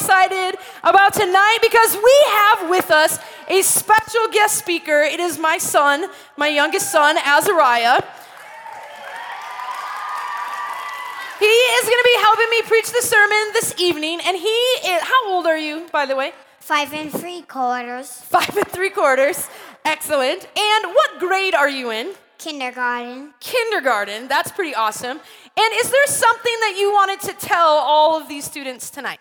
excited about tonight because we have with us a special guest speaker. It is my son, my youngest son, Azariah. He is going to be helping me preach the sermon this evening, and he is, how old are you, by the way? Five and three quarters. Five and three quarters. Excellent. And what grade are you in? Kindergarten. Kindergarten. That's pretty awesome. And is there something that you wanted to tell all of these students tonight?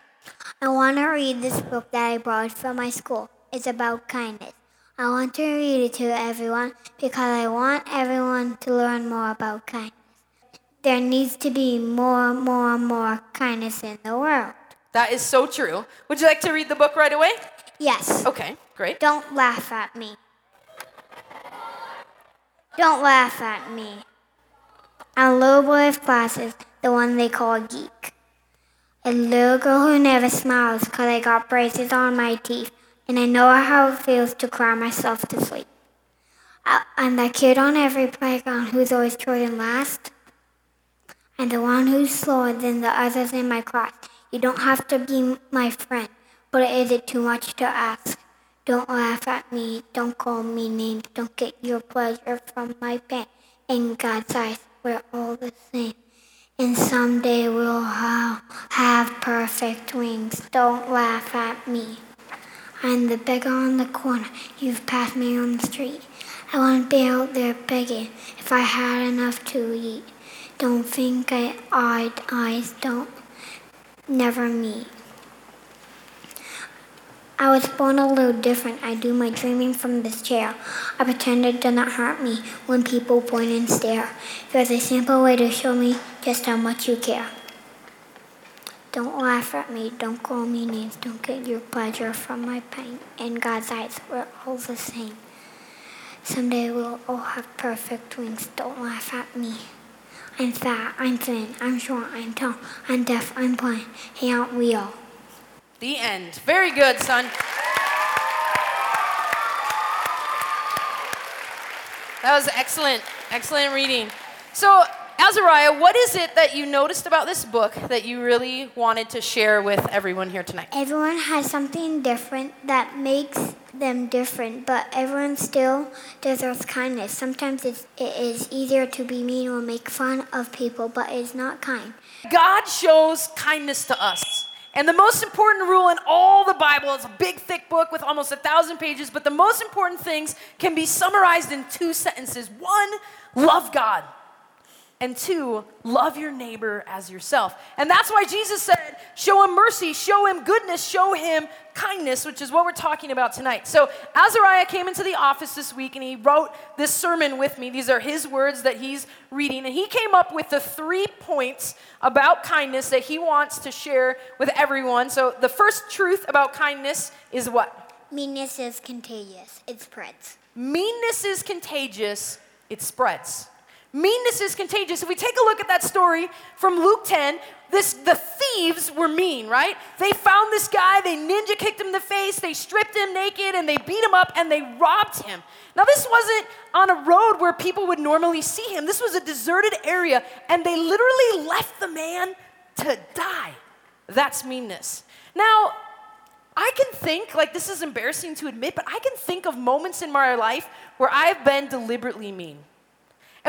I want to read this book that I brought from my school. It's about kindness. I want to read it to everyone because I want everyone to learn more about kindness. There needs to be more, more, more kindness in the world. That is so true. Would you like to read the book right away? Yes. Okay, great. Don't laugh at me. Don't laugh at me. I'm a little boy with glasses, the one they call a geek. A little girl who never smiles because I got braces on my teeth, and I know how it feels to cry myself to sleep. I'm that kid on every playground who's always chosen last. I'm the one who's slower than the others in my class. You don't have to be my friend, but is it too much to ask? Don't laugh at me, don't call me names, don't get your pleasure from my pain. In God's eyes, we're all the same. And someday we'll ha- have perfect wings. Don't laugh at me. I'm the beggar on the corner. You've passed me on the street. I wouldn't be out there begging if I had enough to eat. Don't think I eyed eyes don't never meet. I was born a little different. I do my dreaming from this chair. I pretend it does not hurt me when people point and stare. There's a simple way to show me just how much you care. Don't laugh at me, don't call me names, don't get your pleasure from my pain. In God's eyes, we're all the same. Someday we'll all have perfect wings. Don't laugh at me. I'm fat, I'm thin, I'm short, I'm tall, I'm deaf, I'm blind. Hey, aren't we all? The end. Very good, son. That was excellent. Excellent reading. So, Azariah, what is it that you noticed about this book that you really wanted to share with everyone here tonight? Everyone has something different that makes them different, but everyone still deserves kindness. Sometimes it's, it is easier to be mean or make fun of people, but it's not kind. God shows kindness to us. And the most important rule in all the Bible, it's a big, thick book with almost a thousand pages, but the most important things can be summarized in two sentences. One, love God. And two, love your neighbor as yourself. And that's why Jesus said, show him mercy, show him goodness, show him kindness, which is what we're talking about tonight. So, Azariah came into the office this week and he wrote this sermon with me. These are his words that he's reading. And he came up with the three points about kindness that he wants to share with everyone. So, the first truth about kindness is what? Meanness is contagious, it spreads. Meanness is contagious, it spreads. Meanness is contagious. If we take a look at that story from Luke 10, this the thieves were mean, right? They found this guy, they ninja kicked him in the face, they stripped him naked, and they beat him up and they robbed him. Now, this wasn't on a road where people would normally see him. This was a deserted area, and they literally left the man to die. That's meanness. Now, I can think, like this is embarrassing to admit, but I can think of moments in my life where I've been deliberately mean.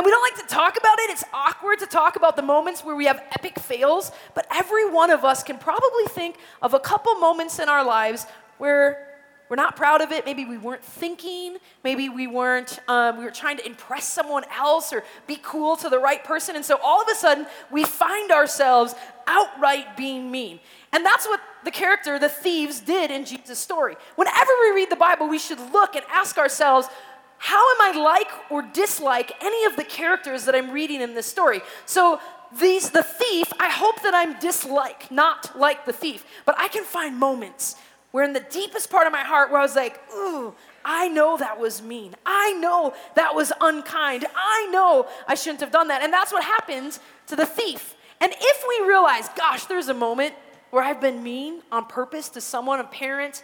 And we don't like to talk about it. It's awkward to talk about the moments where we have epic fails, but every one of us can probably think of a couple moments in our lives where we're not proud of it. Maybe we weren't thinking. Maybe we weren't, um, we were trying to impress someone else or be cool to the right person. And so all of a sudden, we find ourselves outright being mean. And that's what the character, the thieves, did in Jesus' story. Whenever we read the Bible, we should look and ask ourselves, how am I like or dislike any of the characters that I'm reading in this story? So these the thief, I hope that I'm dislike, not like the thief, but I can find moments where in the deepest part of my heart where I was like, ooh, I know that was mean. I know that was unkind. I know I shouldn't have done that. And that's what happens to the thief. And if we realize, gosh, there's a moment where I've been mean on purpose to someone, a parent,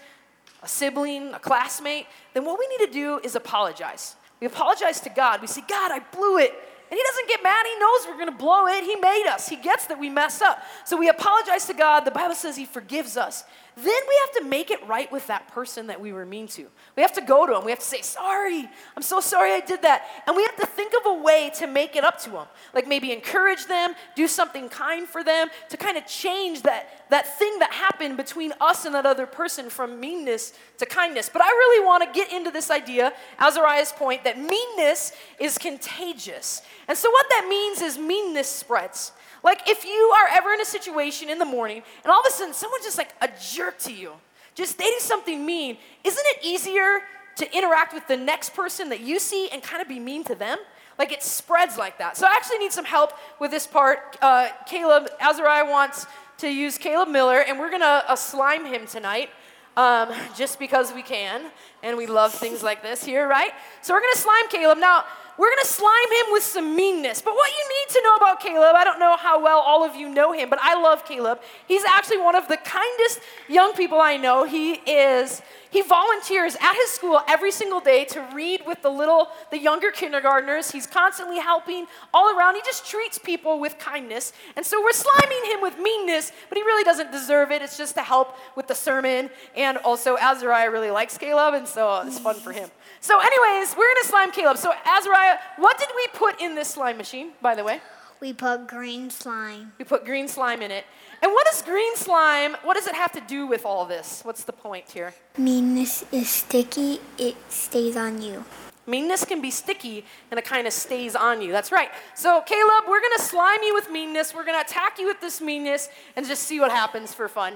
a sibling, a classmate, then what we need to do is apologize. We apologize to God. We say, God, I blew it. And he doesn't get mad. He knows we're going to blow it. He made us. He gets that we mess up. So we apologize to God. The Bible says he forgives us. Then we have to make it right with that person that we were mean to. We have to go to him. We have to say, Sorry, I'm so sorry I did that. And we have to think of a way to make it up to them. Like maybe encourage them, do something kind for them, to kind of change that, that thing that happened between us and that other person from meanness to kindness. But I really want to get into this idea, Azariah's point, that meanness is contagious. And so what that means is meanness spreads. Like if you are ever in a situation in the morning and all of a sudden someone's just like a jerk to you, just stating something mean, isn't it easier to interact with the next person that you see and kind of be mean to them? Like it spreads like that. So I actually need some help with this part. Uh, Caleb, Azariah wants to use Caleb Miller, and we're gonna uh, slime him tonight. Um, just because we can, and we love things like this here, right? So we're gonna slime Caleb. Now, we're going to slime him with some meanness. But what you need to know about Caleb, I don't know how well all of you know him, but I love Caleb. He's actually one of the kindest young people I know. He is he volunteers at his school every single day to read with the little, the younger kindergartners. He's constantly helping all around. He just treats people with kindness. And so we're sliming him with meanness, but he really doesn't deserve it. It's just to help with the sermon. And also, Azariah really likes Caleb, and so it's fun for him. So, anyways, we're gonna slime Caleb. So, Azariah, what did we put in this slime machine, by the way? We put green slime. We put green slime in it. And what does green slime, what does it have to do with all this? What's the point here? Meanness is sticky, it stays on you. Meanness can be sticky and it kind of stays on you. That's right. So, Caleb, we're going to slime you with meanness. We're going to attack you with this meanness and just see what happens for fun.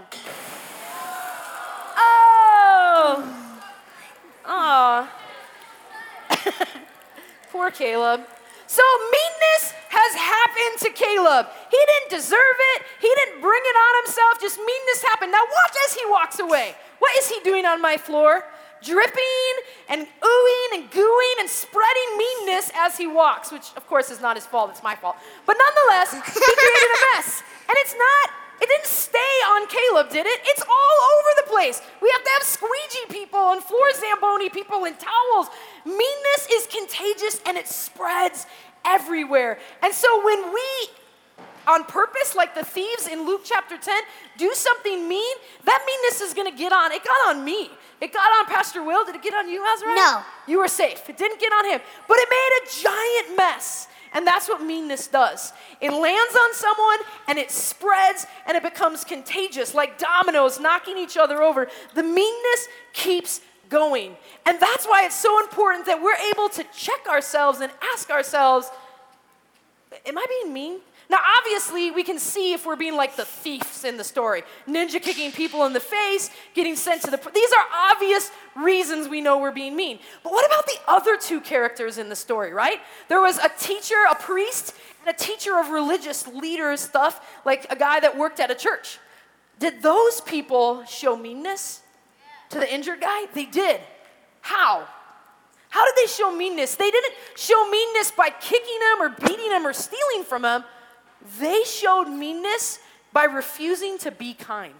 Oh! Aw. Poor Caleb. So meanness has happened to Caleb. He didn't deserve it. He didn't bring it on himself. Just meanness happened. Now watch as he walks away. What is he doing on my floor? Dripping and oohing and gooing and spreading meanness as he walks, which of course is not his fault, it's my fault. But nonetheless, he created a mess. And it's not it didn't stay on Caleb, did it? It's all over the place. We have to have squeegee people and floor zamboni people and towels. Meanness is contagious and it spreads everywhere. And so when we, on purpose, like the thieves in Luke chapter 10, do something mean, that meanness is gonna get on. It got on me. It got on Pastor Will. Did it get on you, Azariah? No. You were safe. It didn't get on him. But it made a giant mess. And that's what meanness does. It lands on someone and it spreads and it becomes contagious, like dominoes knocking each other over. The meanness keeps going. And that's why it's so important that we're able to check ourselves and ask ourselves Am I being mean? Now, obviously, we can see if we're being like the thieves in the story ninja kicking people in the face, getting sent to the. These are obvious reasons we know we're being mean. But what about the other two characters in the story, right? There was a teacher, a priest, and a teacher of religious leaders stuff, like a guy that worked at a church. Did those people show meanness to the injured guy? They did. How? How did they show meanness? They didn't show meanness by kicking him or beating him or stealing from him. They showed meanness by refusing to be kind.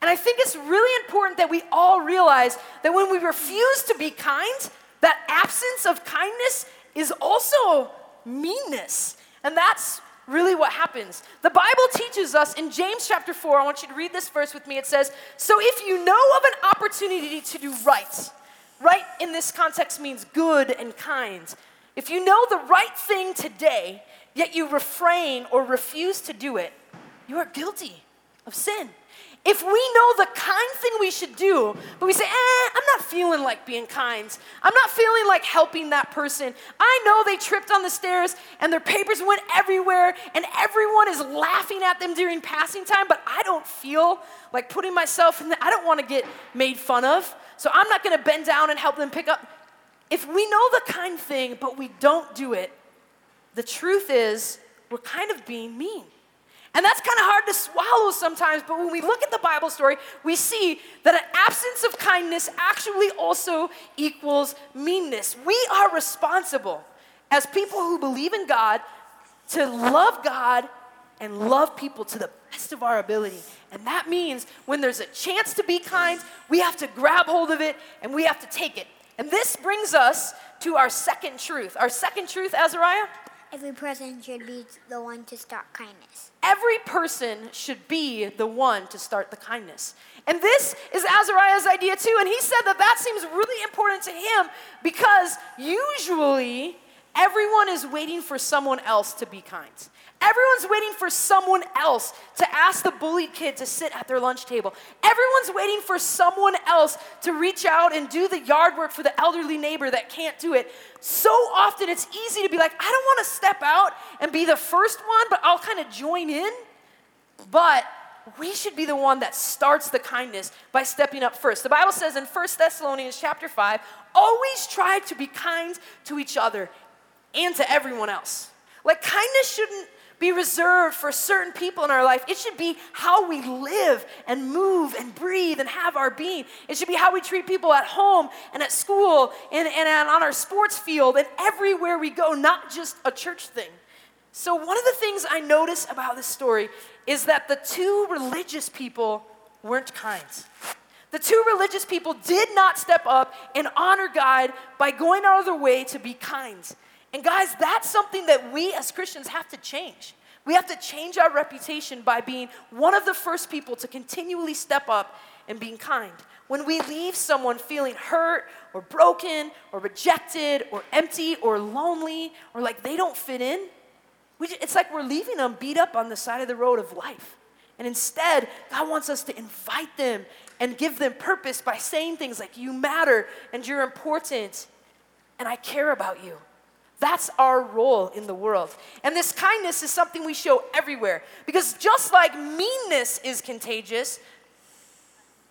And I think it's really important that we all realize that when we refuse to be kind, that absence of kindness is also meanness. And that's really what happens. The Bible teaches us in James chapter 4, I want you to read this verse with me. It says, So if you know of an opportunity to do right, right in this context means good and kind. If you know the right thing today, yet you refrain or refuse to do it, you are guilty of sin. If we know the kind thing we should do, but we say, eh, I'm not feeling like being kind. I'm not feeling like helping that person. I know they tripped on the stairs and their papers went everywhere and everyone is laughing at them during passing time, but I don't feel like putting myself in the, I don't want to get made fun of. So I'm not going to bend down and help them pick up. If we know the kind thing, but we don't do it, the truth is we're kind of being mean. And that's kind of hard to swallow sometimes, but when we look at the Bible story, we see that an absence of kindness actually also equals meanness. We are responsible as people who believe in God to love God and love people to the best of our ability. And that means when there's a chance to be kind, we have to grab hold of it and we have to take it. And this brings us to our second truth. Our second truth, Azariah, Every person should be the one to start kindness. Every person should be the one to start the kindness. And this is Azariah's idea too. And he said that that seems really important to him because usually everyone is waiting for someone else to be kind. Everyone's waiting for someone else to ask the bullied kid to sit at their lunch table. Everyone's waiting for someone else to reach out and do the yard work for the elderly neighbor that can't do it. So often it's easy to be like, I don't want to step out and be the first one, but I'll kind of join in. But we should be the one that starts the kindness by stepping up first. The Bible says in 1 Thessalonians chapter 5, always try to be kind to each other and to everyone else. Like kindness shouldn't be reserved for certain people in our life. It should be how we live and move and breathe and have our being. It should be how we treat people at home and at school and, and on our sports field and everywhere we go, not just a church thing. So, one of the things I notice about this story is that the two religious people weren't kind. The two religious people did not step up and honor God by going out of their way to be kind. And guys, that's something that we as Christians have to change. We have to change our reputation by being one of the first people to continually step up and being kind. When we leave someone feeling hurt or broken or rejected or empty or lonely or like they don't fit in, just, it's like we're leaving them beat up on the side of the road of life. And instead, God wants us to invite them and give them purpose by saying things like, You matter and you're important and I care about you. That's our role in the world. And this kindness is something we show everywhere. Because just like meanness is contagious,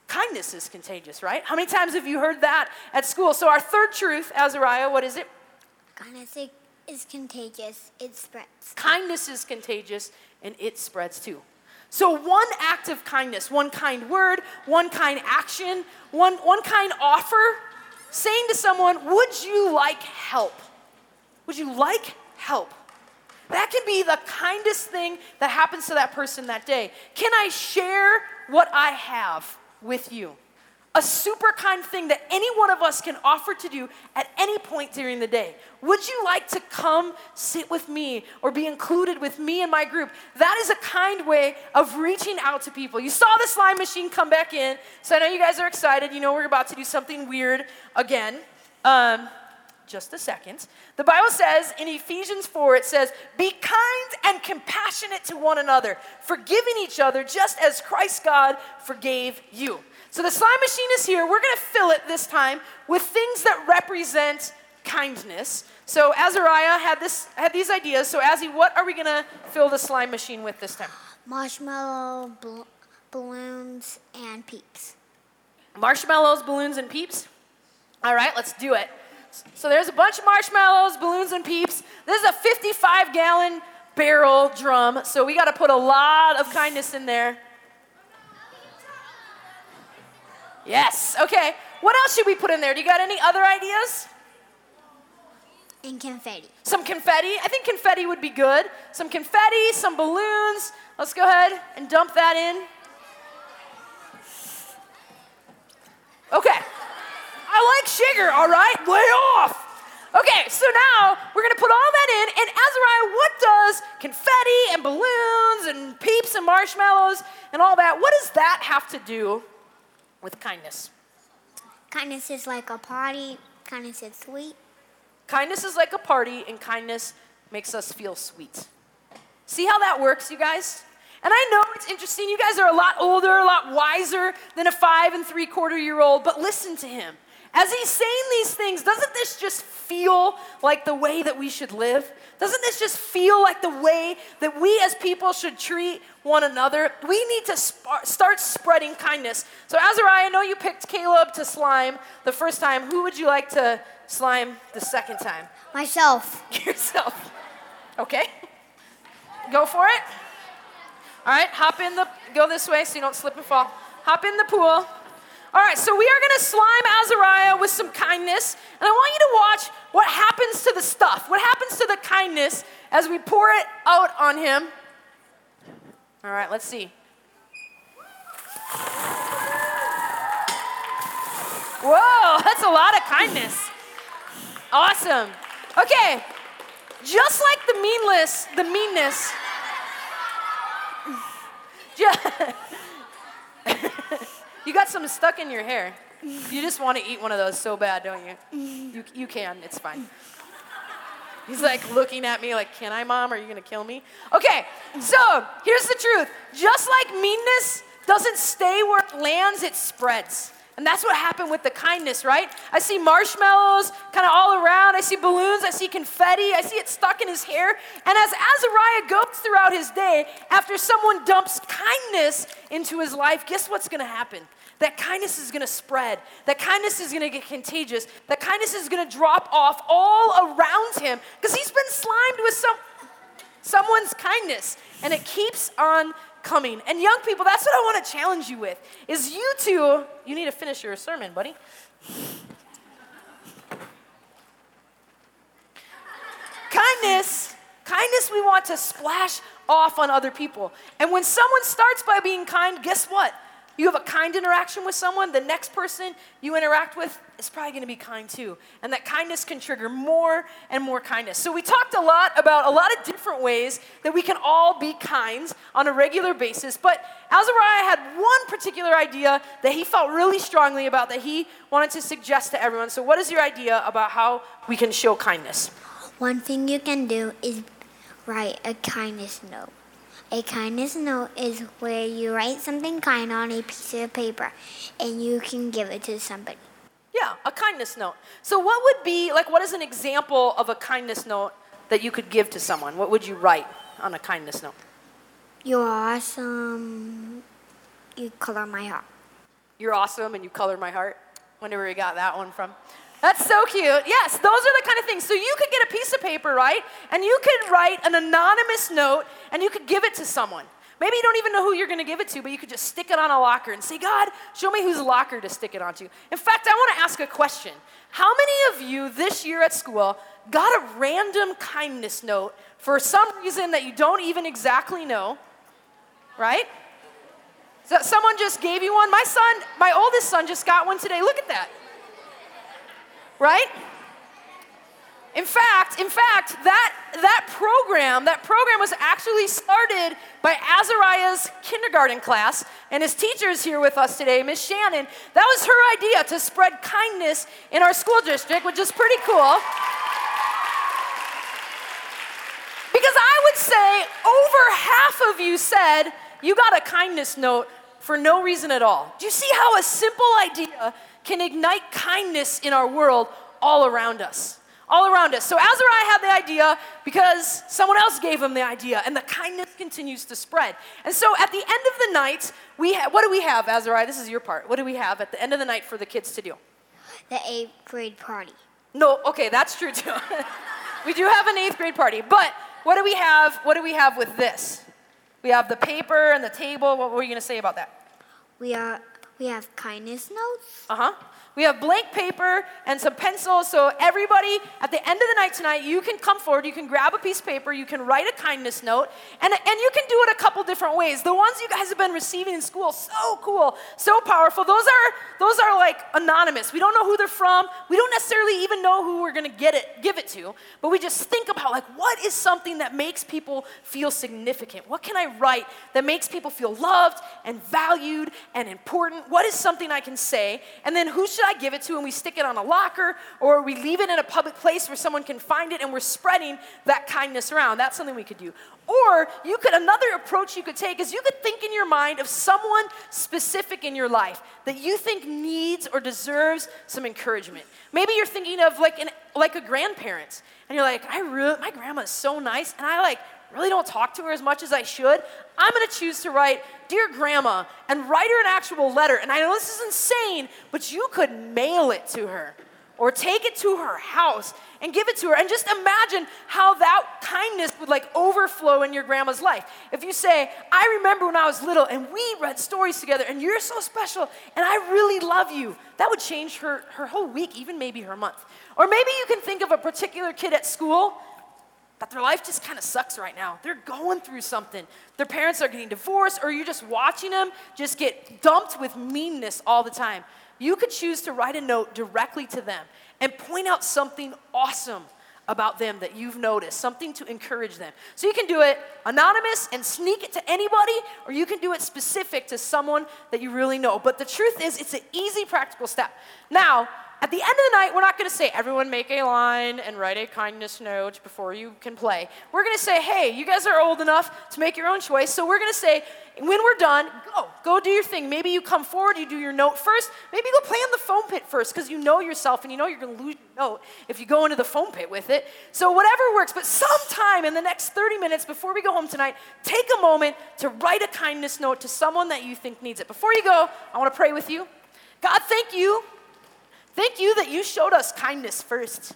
kindness is contagious, right? How many times have you heard that at school? So, our third truth, Azariah, what is it? Kindness is contagious, it spreads. Kindness is contagious, and it spreads too. So, one act of kindness, one kind word, one kind action, one, one kind offer, saying to someone, Would you like help? Would you like help? That can be the kindest thing that happens to that person that day. Can I share what I have with you? A super kind thing that any one of us can offer to do at any point during the day. Would you like to come sit with me or be included with me and my group? That is a kind way of reaching out to people. You saw the slime machine come back in, so I know you guys are excited. You know we're about to do something weird again. Um, just a second. The Bible says in Ephesians 4, it says, Be kind and compassionate to one another, forgiving each other just as Christ God forgave you. So the slime machine is here. We're going to fill it this time with things that represent kindness. So Azariah had, this, had these ideas. So, Azzy, what are we going to fill the slime machine with this time? Marshmallow, bl- balloons, and peeps. Marshmallows, balloons, and peeps? All right, let's do it. So there's a bunch of marshmallows, balloons, and peeps. This is a 55 gallon barrel drum, so we got to put a lot of kindness in there. Yes, okay. What else should we put in there? Do you got any other ideas? And confetti. Some confetti. I think confetti would be good. Some confetti, some balloons. Let's go ahead and dump that in. Okay. I like sugar, all right? Lay off. Okay, so now we're gonna put all that in, and Azariah, what does confetti and balloons and peeps and marshmallows and all that, what does that have to do with kindness? Kindness is like a party, kindness is sweet. Kindness is like a party, and kindness makes us feel sweet. See how that works, you guys? And I know it's interesting. You guys are a lot older, a lot wiser than a five and three quarter year old, but listen to him. As he's saying these things, doesn't this just feel like the way that we should live? Doesn't this just feel like the way that we as people should treat one another? We need to sp- start spreading kindness. So, Azariah, I know you picked Caleb to slime the first time. Who would you like to slime the second time? Myself. Yourself. Okay. Go for it. All right, hop in the, go this way so you don't slip and fall. Hop in the pool. All right, so we are going to slime Azariah with some kindness, and I want you to watch what happens to the stuff, what happens to the kindness as we pour it out on him. All right, let's see. Whoa, that's a lot of kindness. Awesome. Okay, just like the meanness, the meanness. Just, you got some stuck in your hair. You just want to eat one of those so bad, don't you? You, you can, it's fine. He's like looking at me like, Can I, mom? Are you going to kill me? Okay, so here's the truth. Just like meanness doesn't stay where it lands, it spreads. And that's what happened with the kindness, right? I see marshmallows kind of all around. I see balloons. I see confetti. I see it stuck in his hair. And as Azariah goes throughout his day, after someone dumps kindness into his life, guess what's going to happen? That kindness is going to spread. That kindness is going to get contagious. That kindness is going to drop off all around him because he's been slimed with some someone's kindness and it keeps on coming. And young people, that's what I want to challenge you with. Is you two, you need to finish your sermon, buddy. kindness, kindness we want to splash off on other people. And when someone starts by being kind, guess what? You have a kind interaction with someone, the next person you interact with is probably going to be kind too. And that kindness can trigger more and more kindness. So, we talked a lot about a lot of different ways that we can all be kind on a regular basis. But Azariah had one particular idea that he felt really strongly about that he wanted to suggest to everyone. So, what is your idea about how we can show kindness? One thing you can do is write a kindness note. A kindness note is where you write something kind on a piece of paper and you can give it to somebody. Yeah, a kindness note. So, what would be, like, what is an example of a kindness note that you could give to someone? What would you write on a kindness note? You're awesome. You color my heart. You're awesome and you color my heart. Wonder where you got that one from. That's so cute. Yes, those are the kind of things. So you could get a piece of paper, right? And you could write an anonymous note and you could give it to someone. Maybe you don't even know who you're going to give it to, but you could just stick it on a locker and say, God, show me whose locker to stick it onto. In fact, I want to ask a question. How many of you this year at school got a random kindness note for some reason that you don't even exactly know? Right? So someone just gave you one. My son, my oldest son, just got one today. Look at that right? In fact, in fact, that, that program, that program was actually started by Azariah's kindergarten class, and his teacher is here with us today, Miss Shannon. That was her idea to spread kindness in our school district, which is pretty cool. Because I would say over half of you said you got a kindness note for no reason at all. Do you see how a simple idea can ignite kindness in our world all around us. All around us. So Azariah had the idea because someone else gave him the idea, and the kindness continues to spread. And so at the end of the night, we ha- what do we have, Azariah? This is your part. What do we have at the end of the night for the kids to do? The eighth grade party. No, okay, that's true too. we do have an eighth grade party, but what do we have? What do we have with this? We have the paper and the table. What were you going to say about that? We are we have kindness notes. Uh huh. We have blank paper and some pencils. So, everybody, at the end of the night tonight, you can come forward, you can grab a piece of paper, you can write a kindness note, and, and you can do it a different ways. The ones you guys have been receiving in school, so cool, so powerful. Those are, those are like anonymous. We don't know who they're from. We don't necessarily even know who we're to get it, give it to, but we just think about like, what is something that makes people feel significant? What can I write that makes people feel loved and valued and important? What is something I can say? And then who should I give it to and we stick it on a locker or we leave it in a public place where someone can find it and we're spreading that kindness around. That's something we could do. Or you could, another approach you could take is you could think in your mind of someone specific in your life that you think needs or deserves some encouragement. Maybe you're thinking of like, an, like a grandparent and you're like, I really, my grandma is so nice and I like really don't talk to her as much as I should, I'm gonna choose to write, Dear Grandma, and write her an actual letter. And I know this is insane, but you could mail it to her or take it to her house and give it to her and just imagine how that kindness would like overflow in your grandma's life if you say i remember when i was little and we read stories together and you're so special and i really love you that would change her, her whole week even maybe her month or maybe you can think of a particular kid at school that their life just kind of sucks right now. They're going through something. Their parents are getting divorced, or you're just watching them just get dumped with meanness all the time. You could choose to write a note directly to them and point out something awesome about them that you've noticed, something to encourage them. So you can do it anonymous and sneak it to anybody, or you can do it specific to someone that you really know. But the truth is, it's an easy, practical step. Now, at the end of the night, we're not going to say, everyone make a line and write a kindness note before you can play. We're going to say, hey, you guys are old enough to make your own choice. So we're going to say, when we're done, go. Go do your thing. Maybe you come forward, you do your note first. Maybe go play on the foam pit first because you know yourself and you know you're going to lose your note if you go into the foam pit with it. So whatever works. But sometime in the next 30 minutes before we go home tonight, take a moment to write a kindness note to someone that you think needs it. Before you go, I want to pray with you. God, thank you Thank you that you showed us kindness first.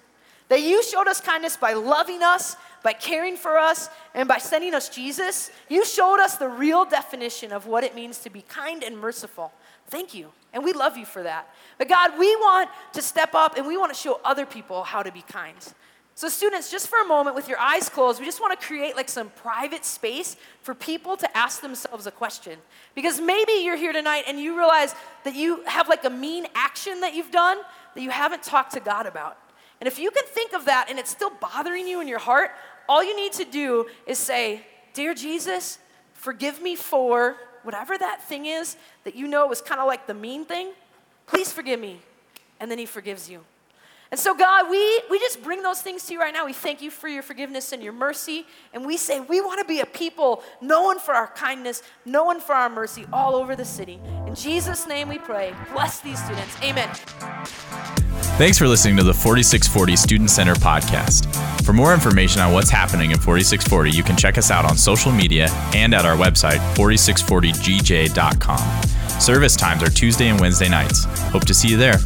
That you showed us kindness by loving us, by caring for us, and by sending us Jesus. You showed us the real definition of what it means to be kind and merciful. Thank you. And we love you for that. But God, we want to step up and we want to show other people how to be kind. So, students, just for a moment with your eyes closed, we just want to create like some private space for people to ask themselves a question. Because maybe you're here tonight and you realize that you have like a mean action that you've done that you haven't talked to God about. And if you can think of that and it's still bothering you in your heart, all you need to do is say, Dear Jesus, forgive me for whatever that thing is that you know was kind of like the mean thing. Please forgive me. And then He forgives you. And so, God, we, we just bring those things to you right now. We thank you for your forgiveness and your mercy. And we say we want to be a people known for our kindness, known for our mercy all over the city. In Jesus' name we pray. Bless these students. Amen. Thanks for listening to the 4640 Student Center podcast. For more information on what's happening in 4640, you can check us out on social media and at our website, 4640gj.com. Service times are Tuesday and Wednesday nights. Hope to see you there.